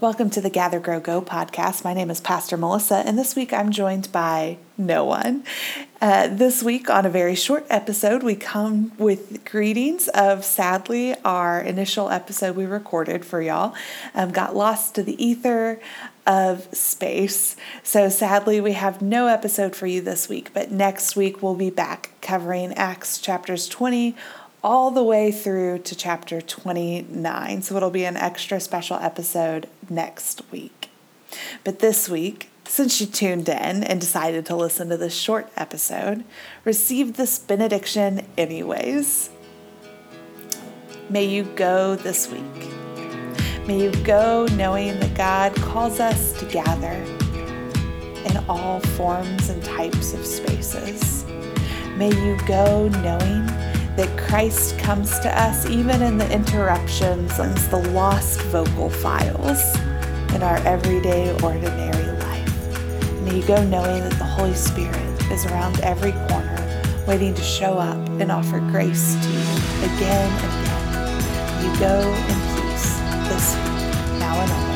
Welcome to the Gather, Grow, Go podcast. My name is Pastor Melissa, and this week I'm joined by no one. Uh, this week, on a very short episode, we come with greetings of sadly our initial episode we recorded for y'all um, got lost to the ether of space. So sadly, we have no episode for you this week, but next week we'll be back covering Acts chapters 20 all the way through to chapter 29. So it'll be an extra special episode next week. But this week, since you tuned in and decided to listen to this short episode, receive this benediction anyways. May you go this week. May you go knowing that God calls us to gather in all forms and types of spaces. May you go knowing that Christ comes to us even in the interruptions and the lost vocal files in our everyday, ordinary life. May you go knowing that the Holy Spirit is around every corner, waiting to show up and offer grace to you again and again. You go in peace this week, now and always.